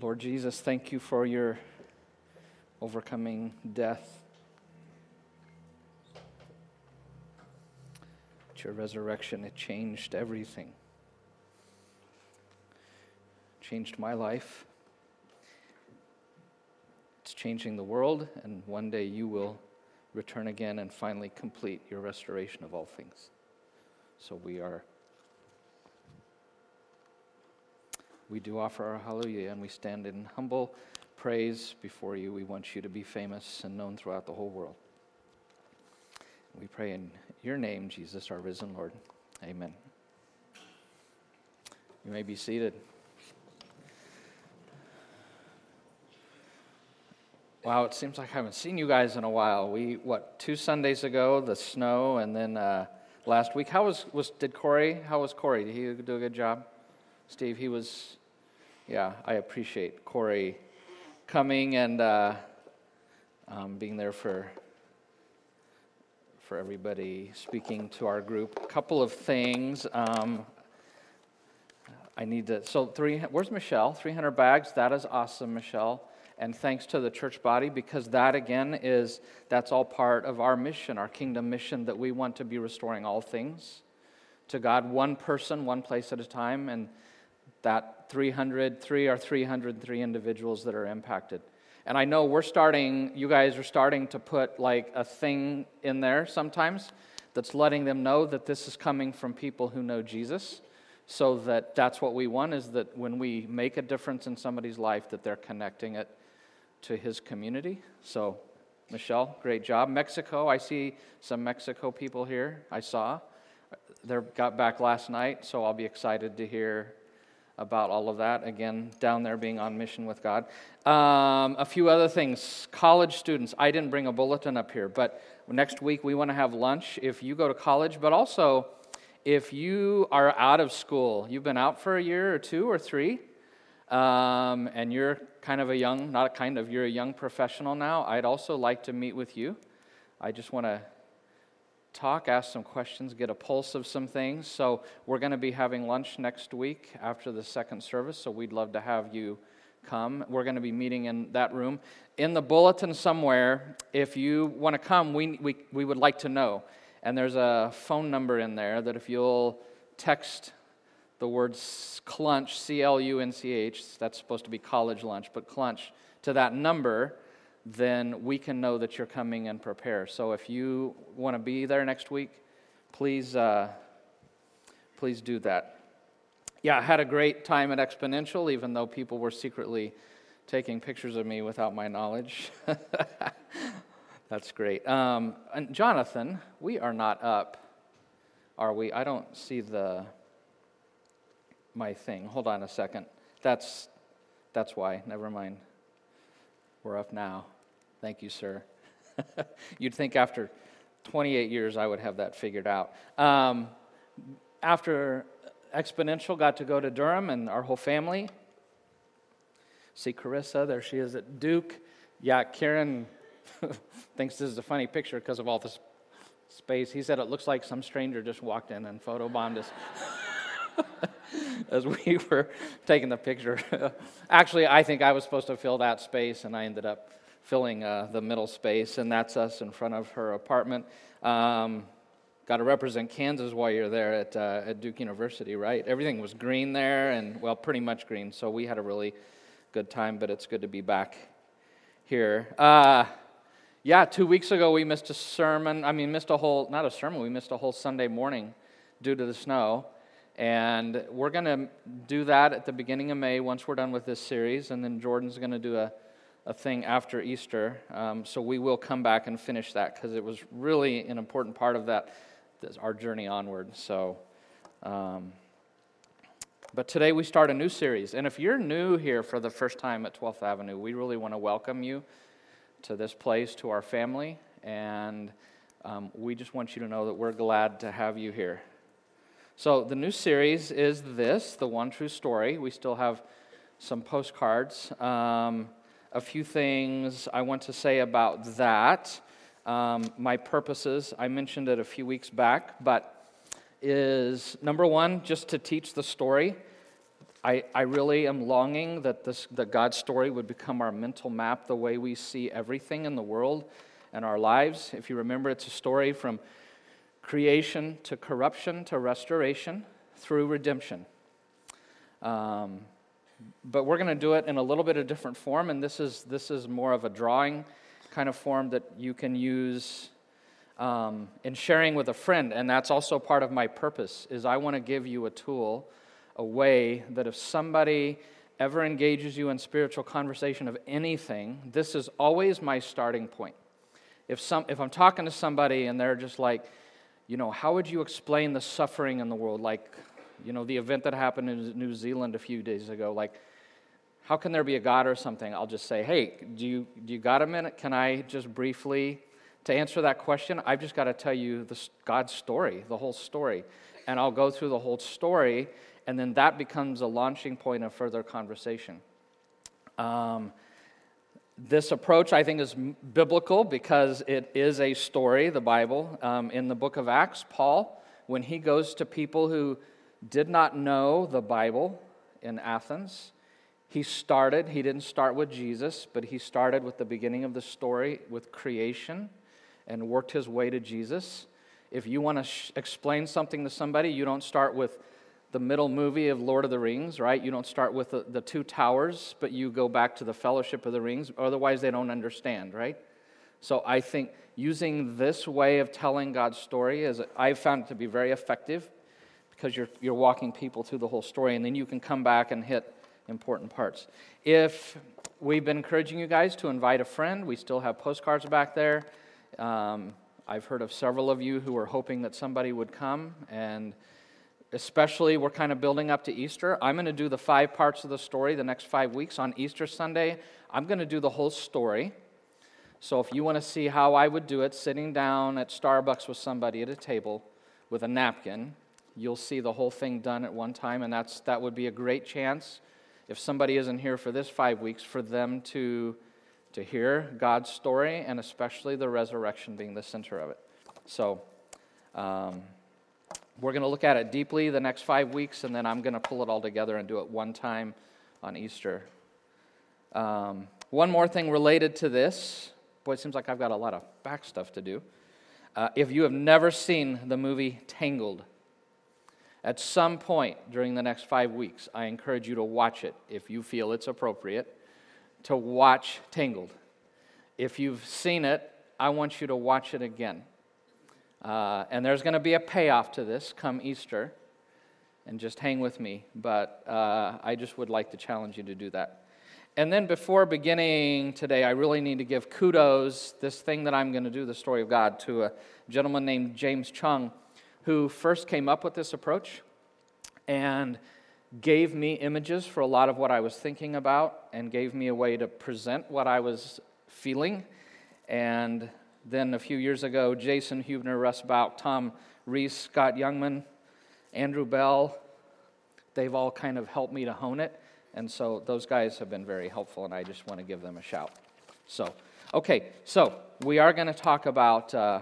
Lord Jesus, thank you for your overcoming death. At your resurrection, it changed everything. Changed my life. It's changing the world, and one day you will return again and finally complete your restoration of all things. So we are. We do offer our hallelujah and we stand in humble praise before you. We want you to be famous and known throughout the whole world. We pray in your name, Jesus, our risen Lord. Amen. You may be seated. Wow, it seems like I haven't seen you guys in a while. We, what, two Sundays ago, the snow, and then uh, last week. How was, was, did Corey, how was Corey? Did he do a good job? Steve, he was, yeah, I appreciate Corey coming and uh, um, being there for, for everybody, speaking to our group. A couple of things. Um, I need to, so three, where's Michelle? 300 bags. That is awesome, Michelle and thanks to the church body because that again is that's all part of our mission our kingdom mission that we want to be restoring all things to god one person one place at a time and that 300 three or 303 individuals that are impacted and i know we're starting you guys are starting to put like a thing in there sometimes that's letting them know that this is coming from people who know jesus so that that's what we want is that when we make a difference in somebody's life that they're connecting it to his community. So, Michelle, great job. Mexico, I see some Mexico people here. I saw. They got back last night, so I'll be excited to hear about all of that. Again, down there being on mission with God. Um, a few other things. College students, I didn't bring a bulletin up here, but next week we want to have lunch if you go to college, but also if you are out of school, you've been out for a year or two or three, um, and you're kind of a young, not a kind of, you're a young professional now, I'd also like to meet with you. I just want to talk, ask some questions, get a pulse of some things. So, we're going to be having lunch next week after the second service, so we'd love to have you come. We're going to be meeting in that room. In the bulletin somewhere, if you want to come, we, we, we would like to know. And there's a phone number in there that if you'll text the word clunch, C L U N C H, that's supposed to be college lunch, but clunch, to that number, then we can know that you're coming and prepare. So if you want to be there next week, please, uh, please do that. Yeah, I had a great time at Exponential, even though people were secretly taking pictures of me without my knowledge. That's great. Um, and Jonathan, we are not up, are we? I don't see the my thing. Hold on a second. That's, that's why. Never mind. We're up now. Thank you, sir. You'd think after 28 years I would have that figured out. Um, after Exponential, got to go to Durham and our whole family. See Carissa, there she is at Duke. Yeah, Karen thinks this is a funny picture because of all this space. He said it looks like some stranger just walked in and photobombed us. as we were taking the picture. Actually, I think I was supposed to fill that space, and I ended up filling uh, the middle space, and that's us in front of her apartment. Um, Got to represent Kansas while you're there at, uh, at Duke University, right? Everything was green there, and well, pretty much green. So we had a really good time, but it's good to be back here. Uh, yeah, two weeks ago we missed a sermon. I mean, missed a whole, not a sermon, we missed a whole Sunday morning due to the snow. And we're going to do that at the beginning of May once we're done with this series. And then Jordan's going to do a, a thing after Easter. Um, so we will come back and finish that because it was really an important part of that, our journey onward. So, um, but today we start a new series. And if you're new here for the first time at 12th Avenue, we really want to welcome you to this place, to our family. And um, we just want you to know that we're glad to have you here. So, the new series is this the one true story. We still have some postcards. Um, a few things I want to say about that. Um, my purposes, I mentioned it a few weeks back, but is number one, just to teach the story. I, I really am longing that, this, that God's story would become our mental map, the way we see everything in the world and our lives. If you remember, it's a story from creation to corruption to restoration through redemption. Um, but we're going to do it in a little bit of different form, and this is, this is more of a drawing kind of form that you can use um, in sharing with a friend, and that's also part of my purpose. Is I want to give you a tool, a way that if somebody ever engages you in spiritual conversation of anything, this is always my starting point. If some, if I'm talking to somebody and they're just like, you know, how would you explain the suffering in the world? Like, you know, the event that happened in New Zealand a few days ago. Like, how can there be a God or something? I'll just say, hey, do you, do you got a minute? Can I just briefly, to answer that question, I've just got to tell you the, God's story, the whole story. And I'll go through the whole story, and then that becomes a launching point of further conversation. Um, this approach, I think, is biblical because it is a story, the Bible. Um, in the book of Acts, Paul, when he goes to people who did not know the Bible in Athens, he started, he didn't start with Jesus, but he started with the beginning of the story with creation and worked his way to Jesus. If you want to sh- explain something to somebody, you don't start with the middle movie of Lord of the Rings, right? You don't start with the, the two towers, but you go back to the Fellowship of the Rings, otherwise, they don't understand, right? So I think using this way of telling God's story is I've found it to be very effective because you're, you're walking people through the whole story, and then you can come back and hit important parts. If we've been encouraging you guys to invite a friend, we still have postcards back there. Um, I've heard of several of you who are hoping that somebody would come, and especially we're kind of building up to Easter. I'm going to do the five parts of the story the next five weeks. On Easter Sunday, I'm going to do the whole story. So if you want to see how I would do it, sitting down at Starbucks with somebody at a table with a napkin, you'll see the whole thing done at one time, and that's, that would be a great chance if somebody isn't here for this five weeks, for them to, to hear God's story and especially the resurrection being the center of it. So, um, we're going to look at it deeply the next five weeks, and then I'm going to pull it all together and do it one time on Easter. Um, one more thing related to this. Boy, it seems like I've got a lot of back stuff to do. Uh, if you have never seen the movie Tangled, at some point during the next five weeks, I encourage you to watch it if you feel it's appropriate to watch Tangled. If you've seen it, I want you to watch it again. Uh, and there's going to be a payoff to this come Easter. And just hang with me. But uh, I just would like to challenge you to do that. And then before beginning today, I really need to give kudos, this thing that I'm going to do, the story of God, to a gentleman named James Choung who first came up with this approach and gave me images for a lot of what I was thinking about and gave me a way to present what I was feeling. And then a few years ago, Jason Hubner, Russ Bauk, Tom Reese, Scott Youngman, Andrew Bell, they've all kind of helped me to hone it. And so those guys have been very helpful, and I just want to give them a shout. So, okay, so we are going to talk about uh,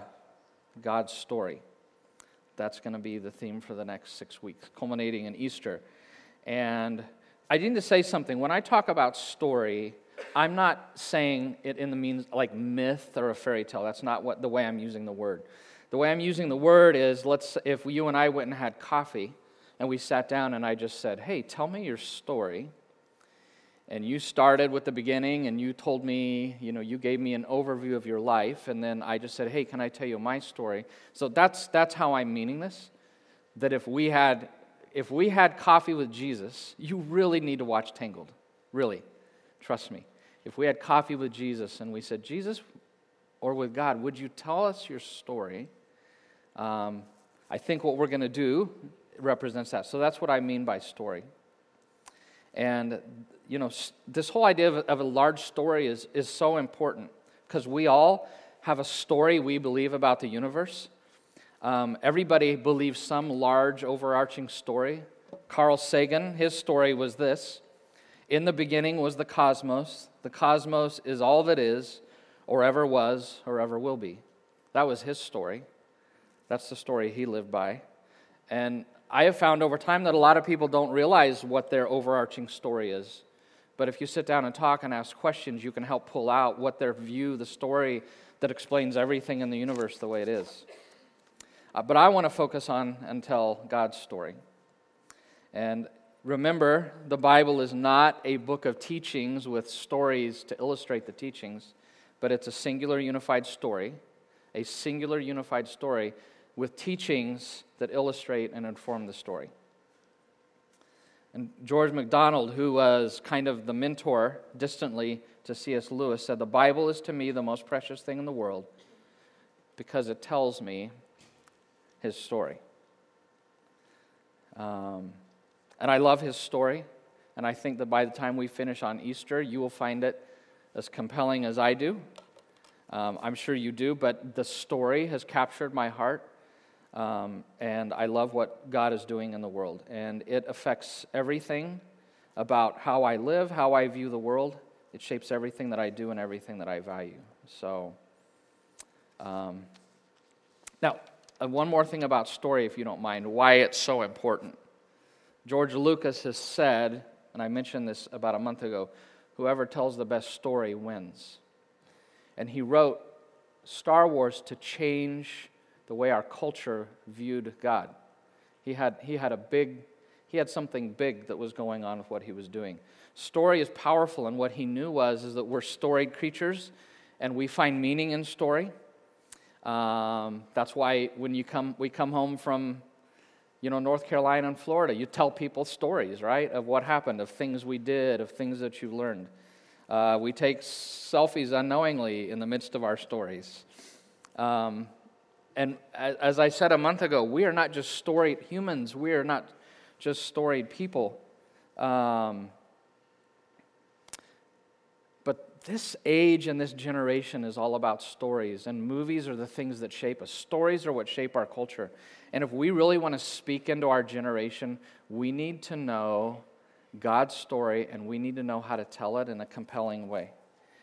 God's story. That's going to be the theme for the next six weeks, culminating in Easter. And I need to say something. When I talk about story, I'm not saying it in the means like myth or a fairy tale. That's not what the way I'm using the word. The way I'm using the word is let's if you and I went and had coffee and we sat down and I just said, "Hey, tell me your story." And you started with the beginning and you told me, you know, you gave me an overview of your life, and then I just said, hey, can I tell you my story? So that's, that's how I'm meaning this. That if we had if we had coffee with Jesus, you really need to watch Tangled. Really. Trust me. If we had coffee with Jesus and we said, Jesus, or with God, would you tell us your story? Um, I think what we're going to do represents that. So that's what I mean by story. And you know, this whole idea of, of a large story is, is so important because we all have a story we believe about the universe. Um, everybody believes some large, overarching story. Carl Sagan, his story was this In the beginning was the cosmos. The cosmos is all that is, or ever was, or ever will be. That was his story. That's the story he lived by. And I have found over time that a lot of people don't realize what their overarching story is. But if you sit down and talk and ask questions, you can help pull out what their view, the story that explains everything in the universe the way it is. Uh, but I want to focus on and tell God's story. And remember, the Bible is not a book of teachings with stories to illustrate the teachings, but it's a singular unified story, a singular unified story with teachings that illustrate and inform the story. And George MacDonald, who was kind of the mentor distantly to C.S. Lewis, said, The Bible is to me the most precious thing in the world because it tells me his story. Um, and I love his story. And I think that by the time we finish on Easter, you will find it as compelling as I do. Um, I'm sure you do, but the story has captured my heart. Um, and I love what God is doing in the world. And it affects everything about how I live, how I view the world. It shapes everything that I do and everything that I value. So, um, now, uh, one more thing about story, if you don't mind, why it's so important. George Lucas has said, and I mentioned this about a month ago whoever tells the best story wins. And he wrote Star Wars to change the way our culture viewed God. He had, he had a big, he had something big that was going on with what he was doing. Story is powerful, and what he knew was is that we're storied creatures, and we find meaning in story. Um, that's why when you come, we come home from, you know, North Carolina and Florida, you tell people stories, right, of what happened, of things we did, of things that you learned. Uh, we take selfies unknowingly in the midst of our stories. Um, and as I said a month ago, we are not just storied humans, we are not just storied people. Um, but this age and this generation is all about stories, and movies are the things that shape us. Stories are what shape our culture. And if we really want to speak into our generation, we need to know God's story and we need to know how to tell it in a compelling way.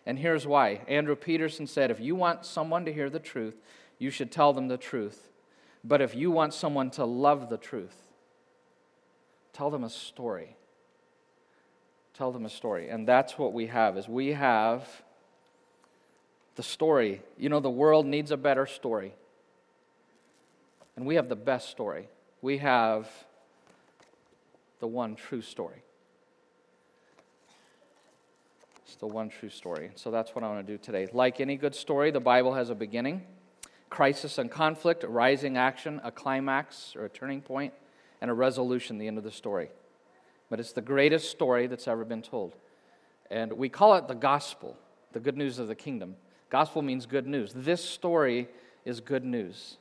And here's why. Andrew Peterson said if you want someone to hear the truth, you should tell them the truth. But if you want someone to love the truth, tell them a story. Tell them a story. And that's what we have is we have the story. You know the world needs a better story. And we have the best story. We have the one true story. It's the one true story. So that's what I want to do today. Like any good story, the Bible has a beginning crisis and conflict, a rising action, a climax or a turning point, and a resolution, the end of the story. But it's the greatest story that's ever been told. And we call it the gospel, the good news of the kingdom. Gospel means good news. This story is good news,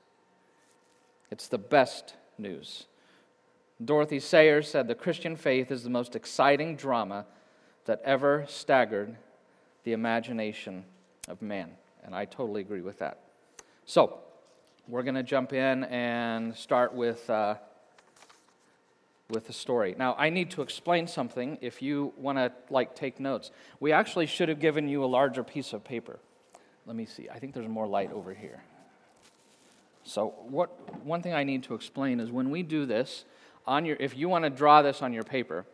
it's the best news. Dorothy Sayers said the Christian faith is the most exciting drama that ever staggered the imagination of man. And I totally agree with that. So, we're going to jump in and start with, uh, with the story. Now, I need to explain something if you want to, like, take notes. We actually should have given you a larger piece of paper. Let me see. I think there's more light over here. So, what, one thing I need to explain is when we do this, on your, if you want to draw this on your paper,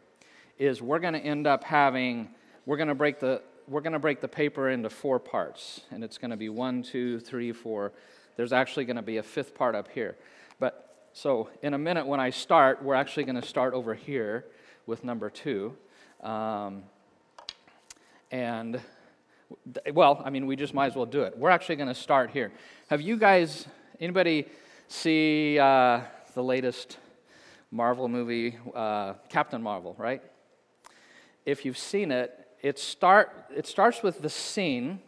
is we're going to end up having, we're going to break the, we're going to break the paper into four parts, and it's going to be one, two, three, four. There's actually going to be a fifth part up here. But so in a minute, when I start, we're actually going to start over here with number two. Um, and, well, I mean, we just might as well do it. We're actually going to start here. Have you guys, anybody see uh, the latest Marvel movie, uh, Captain Marvel, right? If you've seen it, it, start, it starts with the scene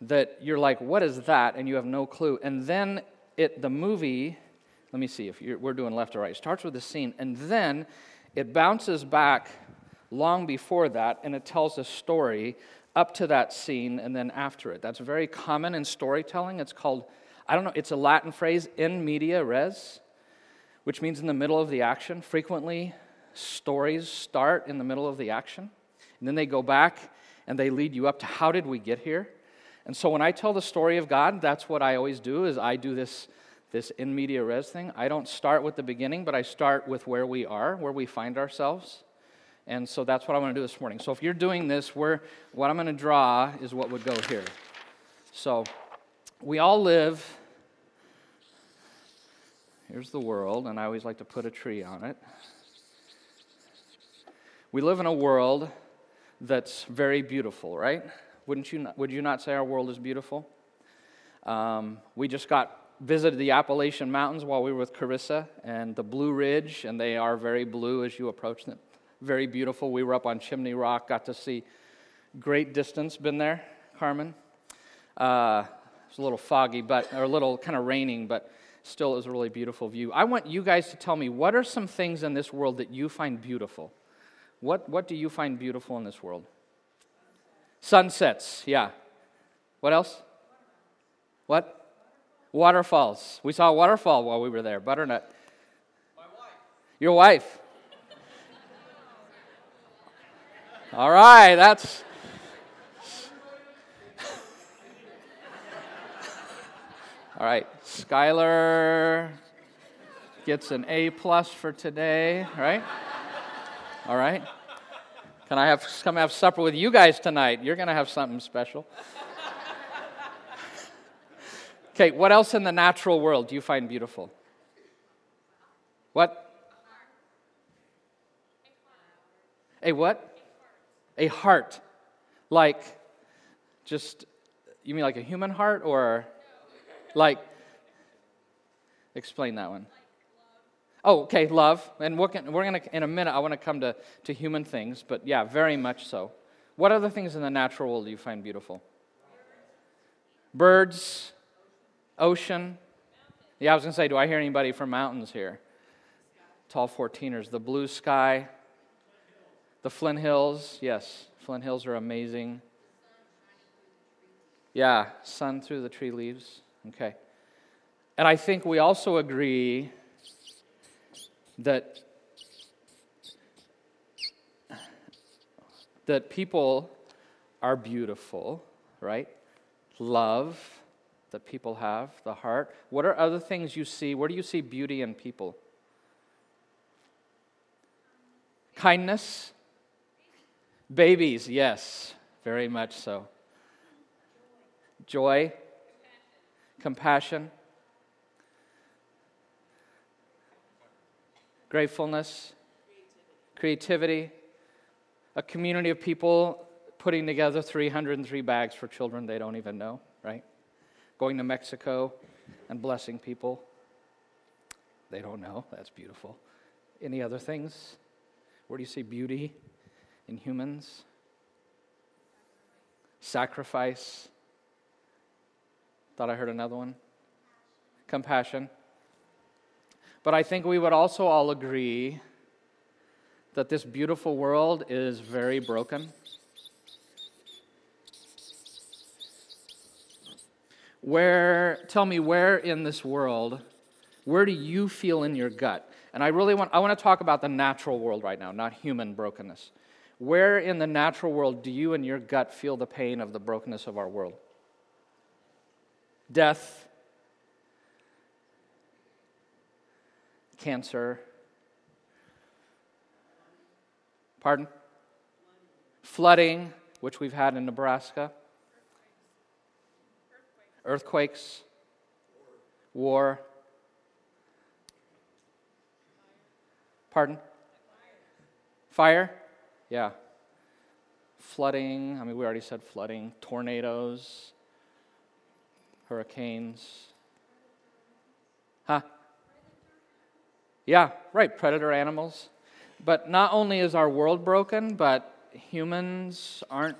that you're like, what is that? And you have no clue. And then it, the movie, let me see if we're doing left or right, it starts with the scene, and then it bounces back long before that, and it tells a story up to that scene and then after it. That's very common in storytelling. It's called, I don't know, it's a Latin phrase, in media res, which means in the middle of the action. Frequently, stories start in the middle of the action. And then they go back and they lead you up to how did we get here? And so when I tell the story of God, that's what I always do is I do this this in media res thing, I don't start with the beginning, but I start with where we are, where we find ourselves. And so that's what I'm going to do this morning. So if you're doing this, where what I'm going to draw is what would go here. So we all live. Here's the world, and I always like to put a tree on it. We live in a world that's very beautiful, right? Wouldn't you not, would you not say our world is beautiful? Um, we just got visited the Appalachian Mountains while we were with Carissa and the Blue Ridge, and they are very blue as you approach them. Very beautiful. We were up on Chimney Rock, got to see great distance. Been there, Carmen? Uh, it's a little foggy, but or a little kind of raining, but still it was a really beautiful view. I want you guys to tell me what are some things in this world that you find beautiful? What, what do you find beautiful in this world? Sunsets, yeah. What else? What? Waterfalls. We saw a waterfall while we were there. Butternut. My wife. Your wife. All right, that's. All right, Skylar gets an A plus for today, right? All right. Can I have come have supper with you guys tonight? You're going to have something special. Okay, what else in the natural world do you find beautiful? What? A what? A heart. Like, just, you mean like a human heart or like, explain that one. Oh, okay, love. And we're, we're going to, in a minute, I want to come to, to human things, but yeah, very much so. What other things in the natural world do you find beautiful? Birds, Ocean. Yeah, I was going to say, do I hear anybody from mountains here? Tall 14ers. The blue sky. The Flint Hills. Yes, Flint Hills are amazing. Yeah, sun through the tree leaves. Okay. And I think we also agree that that people are beautiful, right? Love that people have, the heart? What are other things you see? Where do you see beauty in people? Kindness? Babies, yes, very much so. Joy? Compassion? Gratefulness? Creativity? A community of people putting together 303 bags for children they don't even know, right? going to Mexico and blessing people. They don't know. That's beautiful. Any other things? Where do you see beauty in humans? Sacrifice. Thought I heard another one. Compassion. But I think we would also all agree that this beautiful world is very broken. Where, tell me, where in this world, where do you feel in your gut? And I really want, I want to talk about the natural world right now, not human brokenness. Where in the natural world do you in your gut feel the pain of the brokenness of our world? Death, cancer, pardon? Flooding, which we've had in Nebraska earthquakes, war. Pardon? Fire? Yeah. Flooding. I mean, we already said flooding. Tornadoes, hurricanes. Huh? Yeah, right. Predator animals. But not only is our world broken, but humans aren't.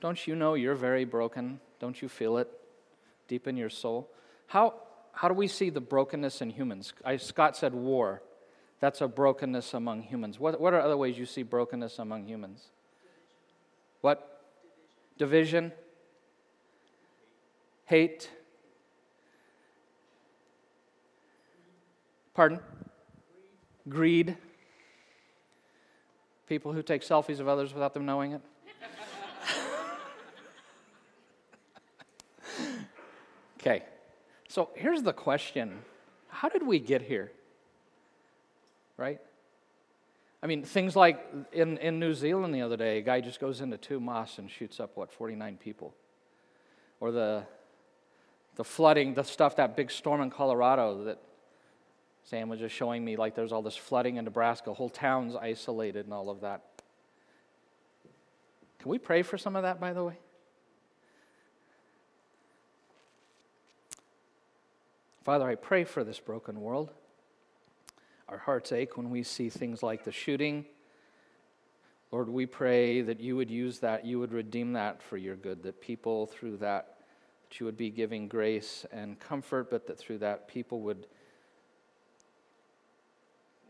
Don't you know you're very broken? Don't you feel it? deep in your soul. How, how do we see the brokenness in humans? I, Scott said war. That's a brokenness among humans. What, what are other ways you see brokenness among humans? What? Division. Hate. Pardon? Greed. People who take selfies of others without them knowing it. Okay. So here's the question How did we get here? Right? I mean, things like in, in New Zealand the other day, a guy just goes into two mosques and shoots up, what, 49 people? Or the, the flooding, the stuff, that big storm in Colorado that Sam was just showing me, like there's all this flooding in Nebraska, whole town's isolated and all of that. Can we pray for some of that, by the way? Father, I pray for this broken world. Our hearts ache when we see things like the shooting. Lord, we pray that you would use that, you would redeem that for your good, that people through that, that you would be giving grace and comfort, but that through that people would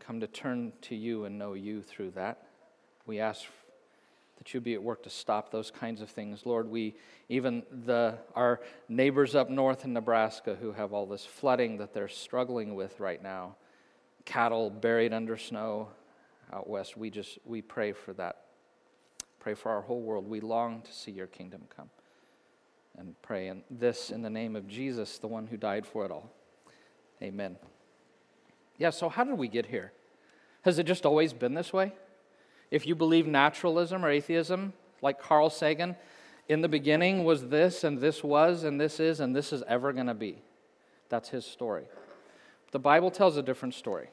come to turn to you and know you through that. We ask that you be at work to stop those kinds of things. Lord, we, even the, our neighbors up north in Nebraska who have all this flooding that they're struggling with right now, cattle buried under snow out west. We just we pray for that. Pray for our whole world. We long to see your kingdom come. And pray and this in the name of Jesus, the one who died for it all. Amen. Yeah, so how did we get here? Has it just always been this way? If you believe naturalism or atheism, like Carl Sagan, in the beginning was this, and this was, and this is, and this is ever going to be. That's his story. The Bible tells a different story.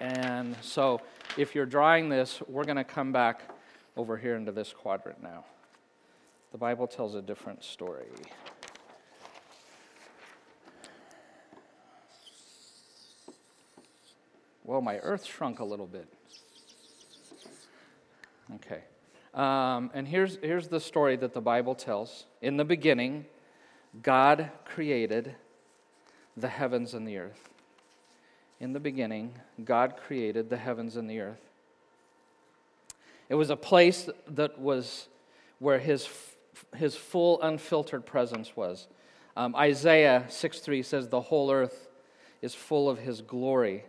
And so, if you're drawing this, we're going to come back over here into this quadrant now. The Bible tells a different story. Well, my earth shrunk a little bit. Okay. Um, and here's, here's the story that the Bible tells. In the beginning, God created the heavens and the earth. In the beginning, God created the heavens and the earth. It was a place that was where his, his full unfiltered presence was. Um, Isaiah 6 3 says, The whole earth is full of his glory.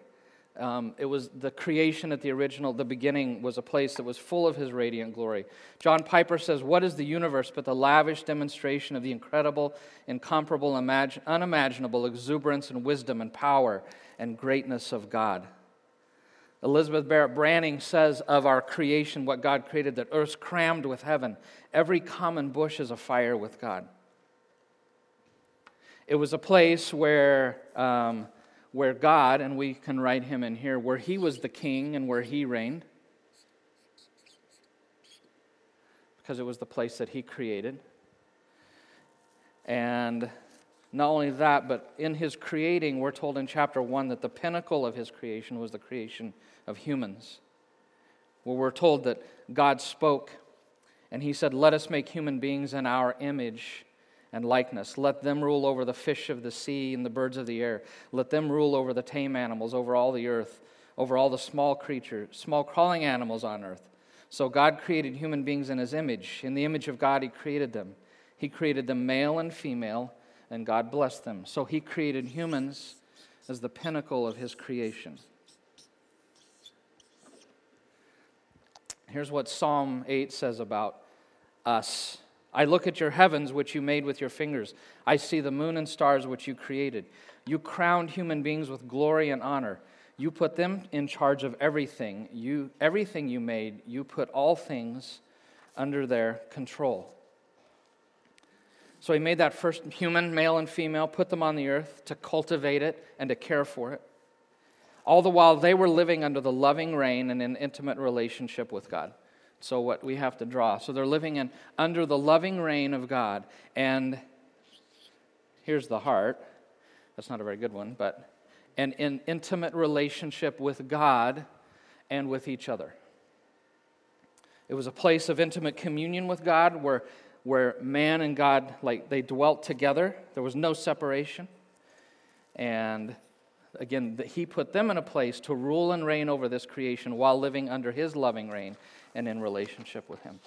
Um, it was the creation at the original, the beginning was a place that was full of his radiant glory. John Piper says, What is the universe but the lavish demonstration of the incredible, incomparable, imagine, unimaginable exuberance and wisdom and power and greatness of God? Elizabeth Barrett Browning says of our creation, what God created, that earth's crammed with heaven. Every common bush is afire with God. It was a place where. Um, where God, and we can write him in here, where he was the king and where he reigned, because it was the place that he created. And not only that, but in his creating, we're told in chapter 1 that the pinnacle of his creation was the creation of humans. Where we're told that God spoke and he said, Let us make human beings in our image and likeness. Let them rule over the fish of the sea and the birds of the air. Let them rule over the tame animals, over all the earth, over all the small creatures, small crawling animals on earth. So God created human beings in his image. In the image of God, he created them. He created them male and female, and God blessed them. So he created humans as the pinnacle of his creation. Here's what Psalm 8 says about us I look at your heavens, which you made with your fingers. I see the moon and stars, which you created. You crowned human beings with glory and honor. You put them in charge of everything. You, everything you made, you put all things under their control. So he made that first human, male and female, put them on the earth to cultivate it and to care for it. All the while they were living under the loving reign and in intimate relationship with God. So, what we have to draw. So, they're living in under the loving reign of God. And here's the heart. That's not a very good one, but an, an intimate relationship with God and with each other. It was a place of intimate communion with God where, where man and God, like, they dwelt together. There was no separation. And again, he put them in a place to rule and reign over this creation while living under his loving reign and in relationship with Him.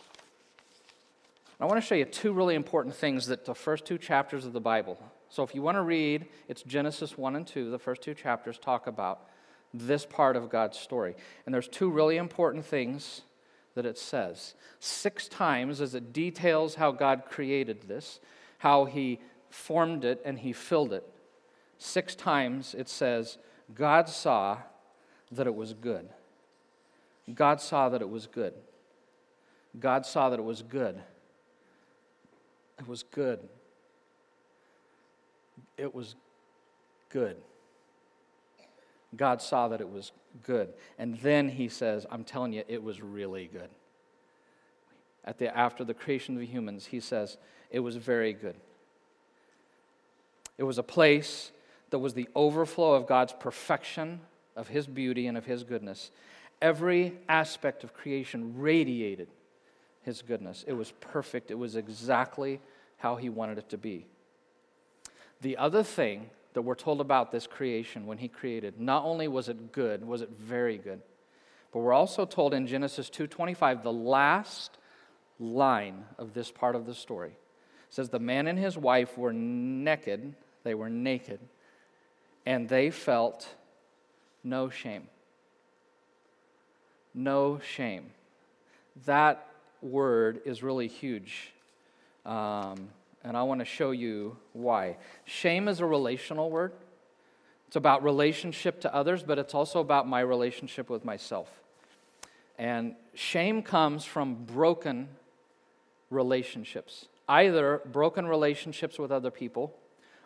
I want to show you two really important things that the first two chapters of the Bible. So if you want to read, it's Genesis 1 and 2. The first two chapters talk about this part of God's story. And there's two really important things that it says. Six times as it details how God created this, how he formed it and he filled it. Six times it says, God saw that it was good. God saw that it was good. God saw that it was good. It was good. It was good. God saw that it was good. And then he says, I'm telling you, it was really good. At the, after the creation of the humans, he says, it was very good. It was a place that was the overflow of God's perfection, of his beauty, and of his goodness. Every aspect of creation radiated his goodness. It was perfect, it was exactly how he wanted it to be. The other thing that we're told about this creation when he created, not only was it good, was it very good, but we're also told in Genesis 2:25 the last line of this part of the story says the man and his wife were naked, they were naked, and they felt no shame. No shame. That word is really huge. Um, and I want to show you why. Shame is a relational word. It's about relationship to others, but it's also about my relationship with myself. And shame comes from broken relationships, either broken relationships with other people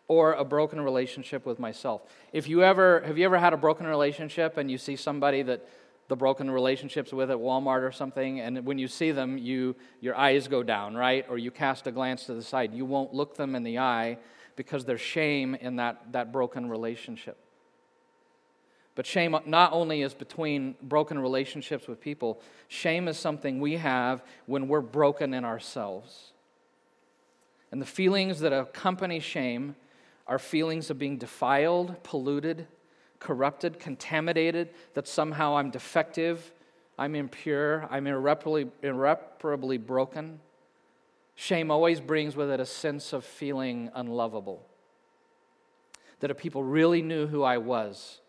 or a broken relationship with myself. If you ever have you ever had a broken relationship and you see somebody that the broken relationships with at Walmart or something, and when you see them, you, your eyes go down, right? Or you cast a glance to the side. You won't look them in the eye because there's shame in that, that broken relationship. But shame not only is between broken relationships with people, shame is something we have when we're broken in ourselves. And the feelings that accompany shame are feelings of being defiled, polluted, corrupted, contaminated, that somehow I'm defective, I'm impure, I'm irreparably, irreparably broken. Shame always brings with it a sense of feeling unlovable. That if people really knew who I was,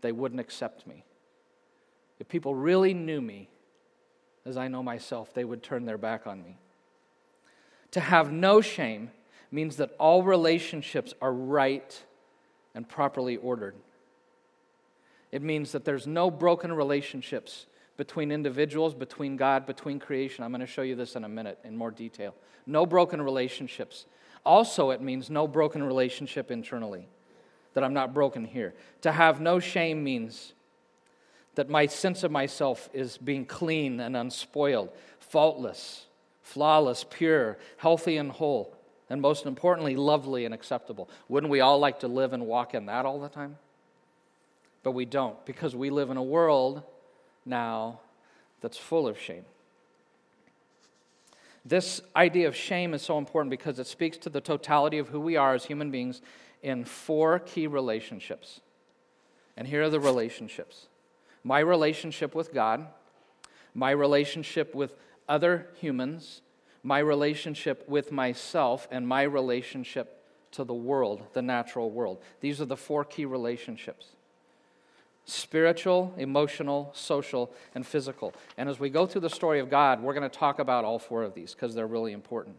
they wouldn't accept me. If people really knew me as I know myself, they would turn their back on me. To have no shame means that all relationships are right and properly ordered. It means that there's no broken relationships between individuals, between God, between creation. I'm going to show you this in a minute in more detail. No broken relationships. Also, it means no broken relationship internally, that I'm not broken here. To have no shame means that my sense of myself is being clean and unspoiled, faultless, flawless, pure, healthy and whole, and most importantly, lovely and acceptable. Wouldn't we all like to live and walk in that all the time? But we don't because we live in a world now that's full of shame. This idea of shame is so important because it speaks to the totality of who we are as human beings in four key relationships. And here are the relationships my relationship with God, my relationship with other humans, my relationship with myself, and my relationship to the world, the natural world. These are the four key relationships spiritual, emotional, social, and physical. And as we go through the story of God, we're going to talk about all four of these because they're really important.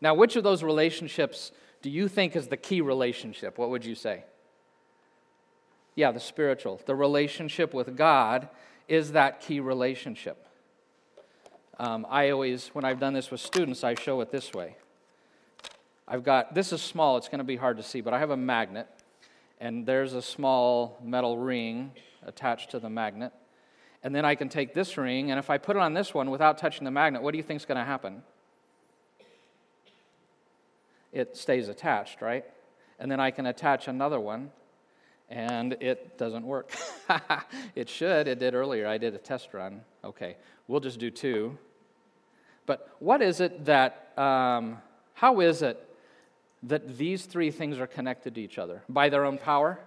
Now, which of those relationships do you think is the key relationship? What would you say? Yeah, the spiritual. The relationship with God is that key relationship. Um, I always, when I've done this with students, I show it this way. I've got, this is small, it's going to be hard to see, but I have a magnet and there's a small metal ring attached to the magnet. And then I can take this ring, and if I put it on this one without touching the magnet, what do you think is going to happen? It stays attached, right? And then I can attach another one, and it doesn't work. it should. It did earlier. I did a test run. Okay, we'll just do two. But what is it that, um, how is it that these three things are connected to each other by their own power.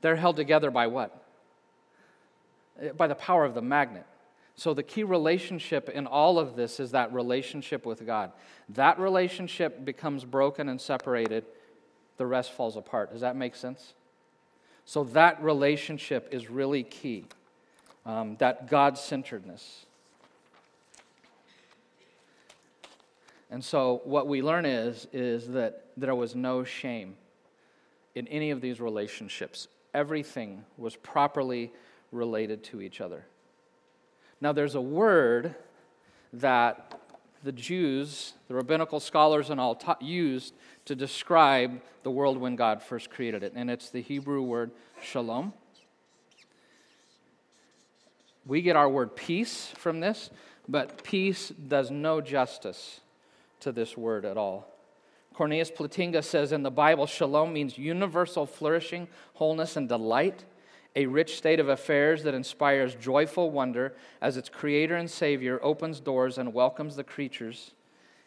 They're held together by what? By the power of the magnet. So, the key relationship in all of this is that relationship with God. That relationship becomes broken and separated, the rest falls apart. Does that make sense? So, that relationship is really key, um, that God centeredness. And so what we learn is, is that there was no shame in any of these relationships. Everything was properly related to each other. Now, there's a word that the Jews, the rabbinical scholars, and all ta- used to describe the world when God first created it, and it's the Hebrew word shalom. We get our word peace from this, but peace does no justice to this word at all. Cornelius Plantinga says in the Bible, shalom means universal flourishing, wholeness, and delight, a rich state of affairs that inspires joyful wonder as its creator and savior opens doors and welcomes the creatures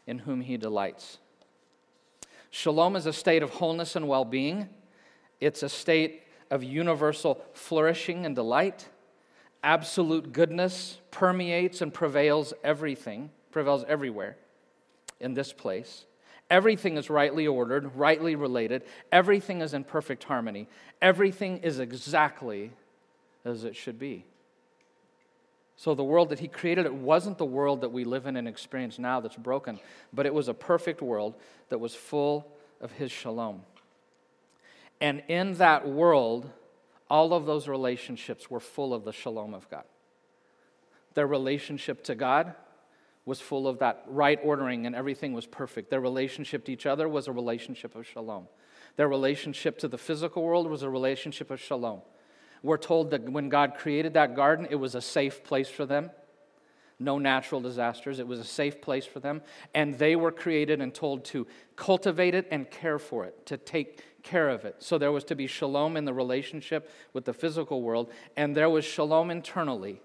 in whom he delights. Shalom is a state of wholeness and well being, it's a state of universal flourishing and delight. Absolute goodness permeates and prevails everything, prevails everywhere in this place. Everything is rightly ordered, rightly related. Everything is in perfect harmony. Everything is exactly as it should be. So, the world that He created, it wasn't the world that we live in and experience now that's broken, but it was a perfect world that was full of His shalom. And in that world, all of those relationships were full of the shalom of God. Their relationship to God, was full of that right ordering and everything was perfect. Their relationship to each other was a relationship of shalom. Their relationship to the physical world was a relationship of shalom. We're told that when God created that garden, it was a safe place for them. No natural disasters. It was a safe place for them. And they were created and told to cultivate it and care for it, to take care of it. So there was to be shalom in the relationship with the physical world, and there was shalom internally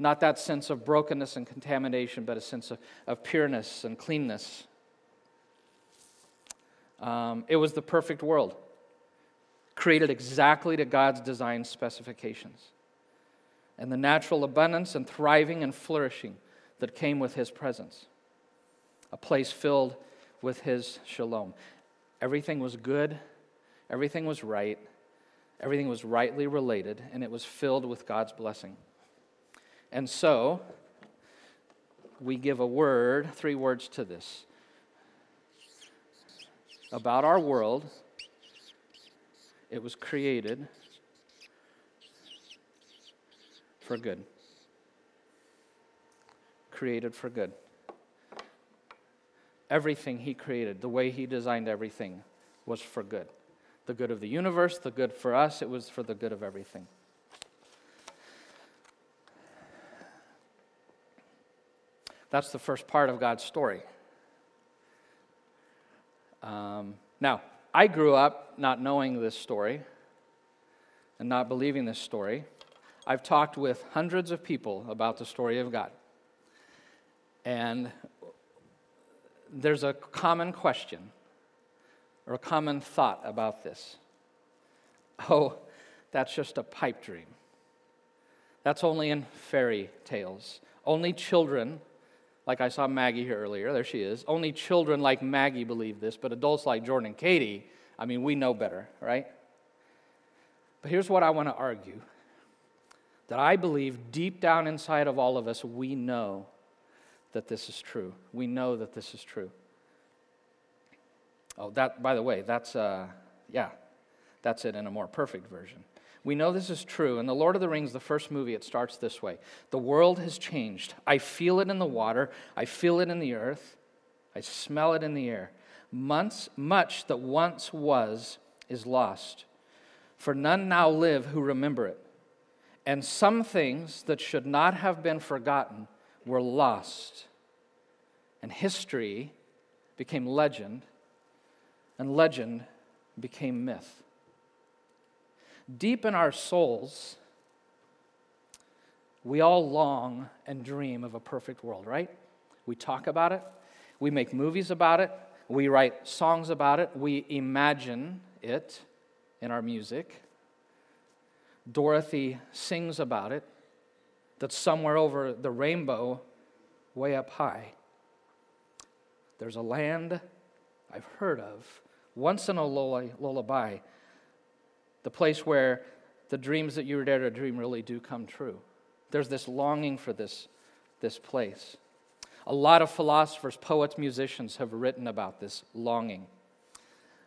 not that sense of brokenness and contamination, but a sense of, of pureness and cleanness. Um, it was the perfect world, created exactly to God's design specifications. And the natural abundance and thriving and flourishing that came with His presence. A place filled with His shalom. Everything was good, everything was right, everything was rightly related, and it was filled with God's blessing. And so, we give a word, three words to this about our world. It was created for good. Created for good. Everything He created, the way He designed everything, was for good. The good of the universe, the good for us, it was for the good of everything. That's the first part of God's story. Um, now, I grew up not knowing this story and not believing this story. I've talked with hundreds of people about the story of God. And there's a common question or a common thought about this. Oh, that's just a pipe dream. That's only in fairy tales. Only children like I saw Maggie here earlier, there she is. Only children like Maggie believe this, but adults like Jordan and Katie, I mean, we know better, right? But here's what I want to argue that I believe deep down inside of all of us, we know that this is true. We know that this is true. Oh, that, by the way, that's, uh, yeah, that's it in a more perfect version. We know this is true. In The Lord of the Rings, the first movie, it starts this way The world has changed. I feel it in the water, I feel it in the earth, I smell it in the air. Months, much that once was is lost, for none now live who remember it. And some things that should not have been forgotten were lost. And history became legend, and legend became myth deep in our souls, we all long and dream of a perfect world, right? We talk about it, we make movies about it, we write songs about it, we imagine it in our music. Dorothy sings about it, that somewhere over the rainbow, way up high, there's a land I've heard of, once in a lullaby, the place where the dreams that you were there to dream really do come true. There's this longing for this, this place. A lot of philosophers, poets, musicians have written about this longing.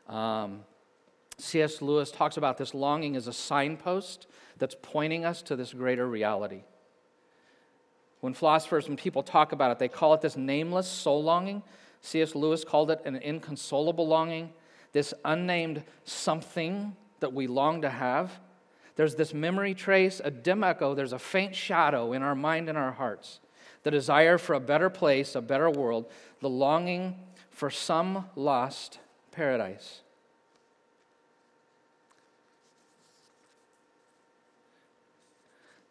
Um, C.S. Lewis talks about this longing as a signpost that's pointing us to this greater reality. When philosophers and people talk about it, they call it this nameless soul longing. C.S. Lewis called it an inconsolable longing, this unnamed something that we long to have. There's this memory trace, a dim echo, there's a faint shadow in our mind and our hearts. The desire for a better place, a better world, the longing for some lost paradise.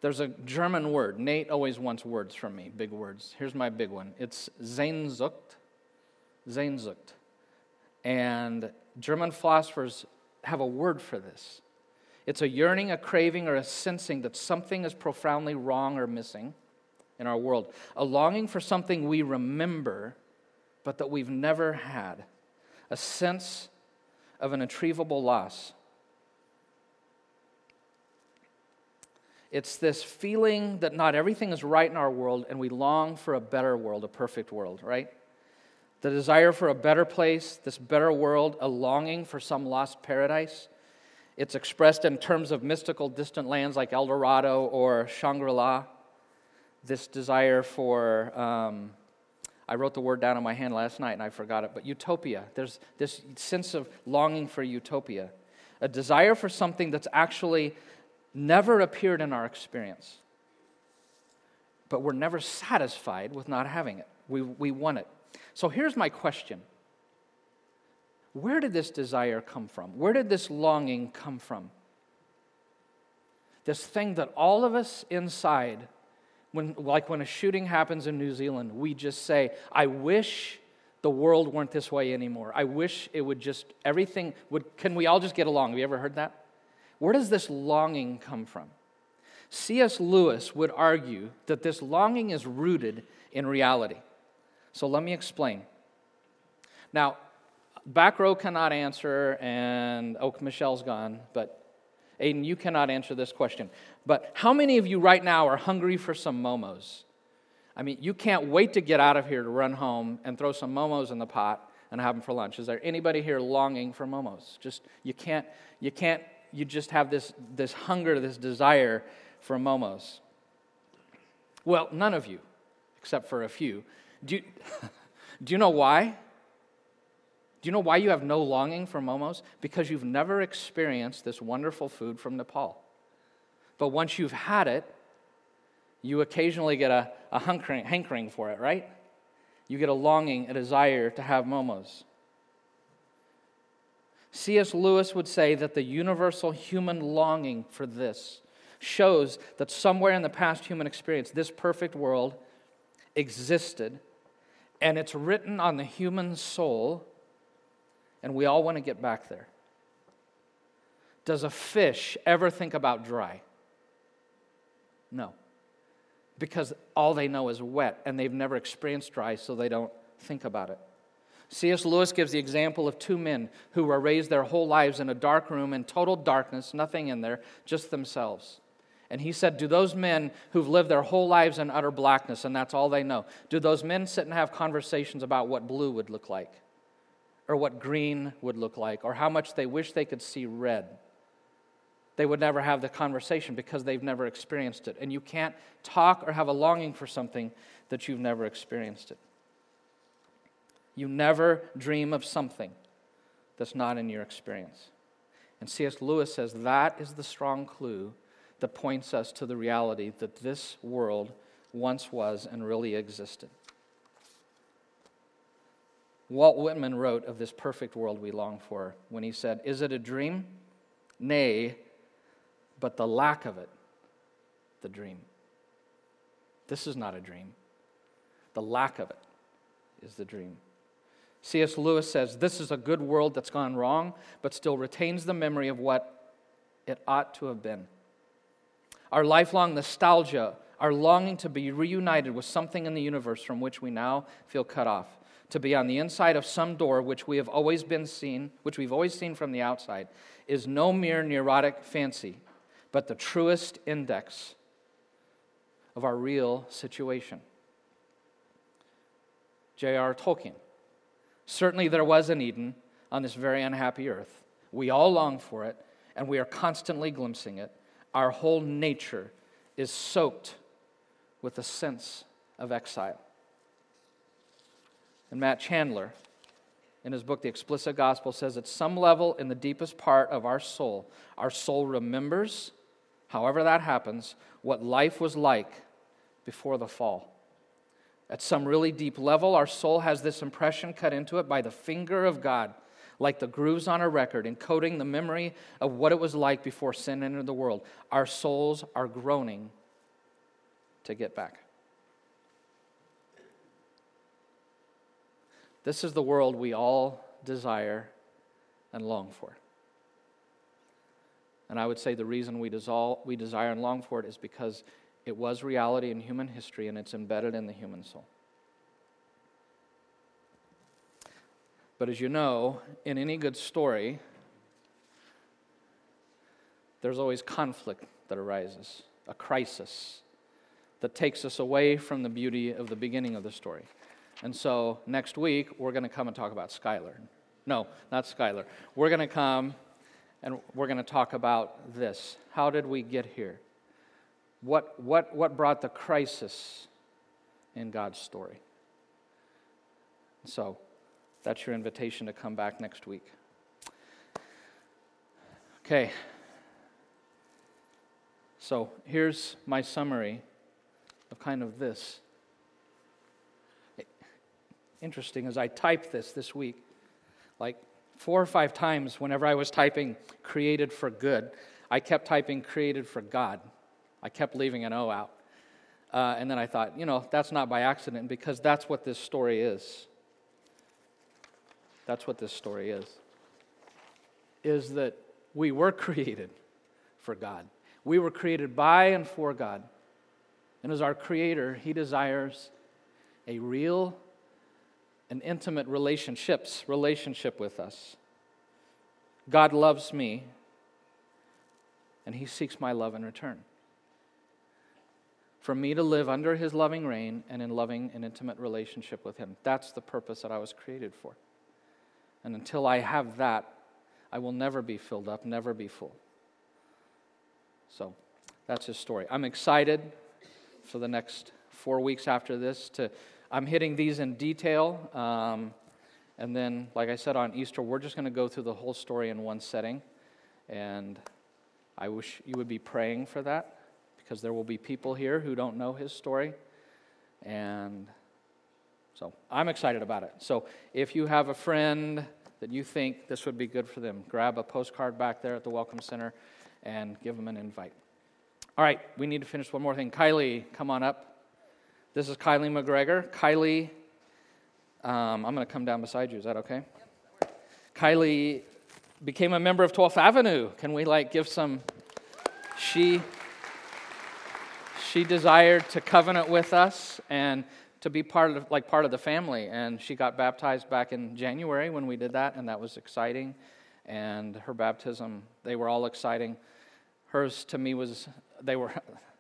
There's a German word. Nate always wants words from me, big words. Here's my big one it's Sehnsucht. Sehnsucht. And German philosophers have a word for this. It's a yearning, a craving, or a sensing that something is profoundly wrong or missing in our world. A longing for something we remember, but that we've never had. A sense of an irretrievable loss. It's this feeling that not everything is right in our world and we long for a better world, a perfect world, right? The desire for a better place, this better world, a longing for some lost paradise. It's expressed in terms of mystical distant lands like El Dorado or Shangri La. This desire for, um, I wrote the word down on my hand last night and I forgot it, but utopia. There's this sense of longing for utopia, a desire for something that's actually never appeared in our experience. But we're never satisfied with not having it. We, we want it. So here's my question Where did this desire come from? Where did this longing come from? This thing that all of us inside, when, like when a shooting happens in New Zealand, we just say, I wish the world weren't this way anymore. I wish it would just, everything would, can we all just get along? Have you ever heard that? Where does this longing come from? C.S. Lewis would argue that this longing is rooted in reality. So let me explain. Now, back row cannot answer, and oh, Michelle's gone, but Aiden, you cannot answer this question. But how many of you right now are hungry for some momos? I mean, you can't wait to get out of here to run home and throw some momos in the pot and have them for lunch. Is there anybody here longing for momos? Just you can't you can't you just have this, this hunger, this desire for momos. Well, none of you, except for a few. Do you, do you know why? Do you know why you have no longing for momos? Because you've never experienced this wonderful food from Nepal. But once you've had it, you occasionally get a, a hankering, hankering for it, right? You get a longing, a desire to have momos. C.S. Lewis would say that the universal human longing for this shows that somewhere in the past human experience, this perfect world existed, and it's written on the human soul, and we all want to get back there. Does a fish ever think about dry? No. Because all they know is wet, and they've never experienced dry, so they don't think about it. C.S. Lewis gives the example of two men who were raised their whole lives in a dark room in total darkness, nothing in there, just themselves. And he said, Do those men who've lived their whole lives in utter blackness and that's all they know, do those men sit and have conversations about what blue would look like, or what green would look like, or how much they wish they could see red? They would never have the conversation because they've never experienced it. And you can't talk or have a longing for something that you've never experienced it. You never dream of something that's not in your experience. And C.S. Lewis says that is the strong clue that points us to the reality that this world once was and really existed. Walt Whitman wrote of this perfect world we long for when he said, Is it a dream? Nay, but the lack of it, the dream. This is not a dream. The lack of it is the dream. C.S. Lewis says this is a good world that's gone wrong, but still retains the memory of what it ought to have been. Our lifelong nostalgia, our longing to be reunited with something in the universe from which we now feel cut off, to be on the inside of some door which we have always been seen, which we've always seen from the outside, is no mere neurotic fancy, but the truest index of our real situation. J.R. Tolkien. Certainly, there was an Eden on this very unhappy earth. We all long for it, and we are constantly glimpsing it. Our whole nature is soaked with a sense of exile. And Matt Chandler, in his book, The Explicit Gospel, says at some level in the deepest part of our soul, our soul remembers, however that happens, what life was like before the fall. At some really deep level, our soul has this impression cut into it by the finger of God, like the grooves on a record, encoding the memory of what it was like before sin entered the world. Our souls are groaning to get back. This is the world we all desire and long for. And I would say the reason we, dissolve, we desire and long for it is because it was reality in human history and it's embedded in the human soul. But as you know, in any good story, there's always conflict that arises, a crisis that takes us away from the beauty of the beginning of the story. And so next week, we're going to come and talk about Skylar. No, not Skylar. We're going to come and we're going to talk about this. How did we get here? What, what, what brought the crisis in God's story? So that's your invitation to come back next week. Okay. So here's my summary of kind of this. Interesting, as I typed this this week, like four or five times whenever I was typing created for good, I kept typing created for God. I kept leaving an O out. Uh, and then I thought, you know, that's not by accident because that's what this story is. That's what this story is. Is that we were created for God. We were created by and for God. And as our Creator, He desires a real and intimate relationships relationship with us. God loves me, and He seeks my love in return for me to live under his loving reign and in loving and intimate relationship with him. That's the purpose that I was created for. And until I have that, I will never be filled up, never be full. So that's his story. I'm excited for the next four weeks after this to i'm hitting these in detail um, and then like i said on easter we're just going to go through the whole story in one setting and i wish you would be praying for that because there will be people here who don't know his story. And so I'm excited about it. So if you have a friend that you think this would be good for them, grab a postcard back there at the Welcome Center and give them an invite. All right, we need to finish one more thing. Kylie, come on up. This is Kylie McGregor. Kylie, um, I'm going to come down beside you. Is that okay? Yep. Kylie became a member of 12th Avenue. Can we like give some? She she desired to covenant with us and to be part of like part of the family and she got baptized back in January when we did that and that was exciting and her baptism they were all exciting hers to me was they were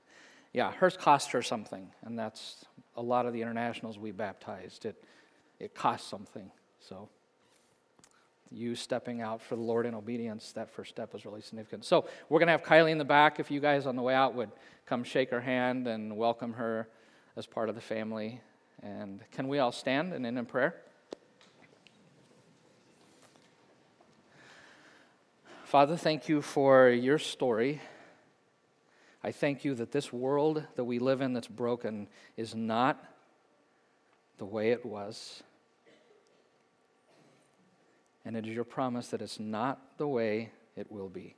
yeah hers cost her something and that's a lot of the internationals we baptized it it cost something so you stepping out for the Lord in obedience, that first step was really significant. So we're going to have Kylie in the back. If you guys on the way out would come shake her hand and welcome her as part of the family. And can we all stand and end in prayer? Father, thank you for your story. I thank you that this world that we live in that's broken is not the way it was. And it is your promise that it's not the way it will be.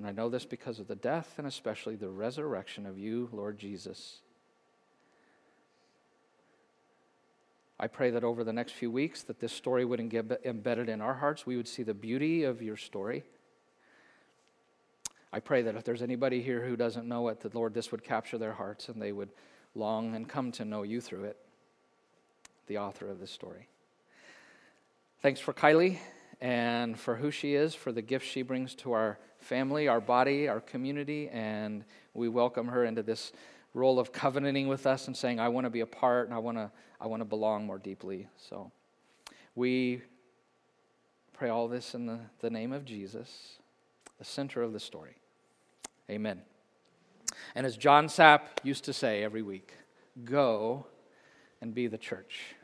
And I know this because of the death and especially the resurrection of you, Lord Jesus. I pray that over the next few weeks that this story would get embedded in our hearts. We would see the beauty of your story. I pray that if there's anybody here who doesn't know it, that Lord, this would capture their hearts and they would long and come to know you through it the author of this story. Thanks for Kylie and for who she is, for the gift she brings to our family, our body, our community, and we welcome her into this role of covenanting with us and saying, I want to be a part and I want to, I want to belong more deeply. So we pray all this in the, the name of Jesus, the center of the story. Amen. And as John Sapp used to say every week, go and be the church.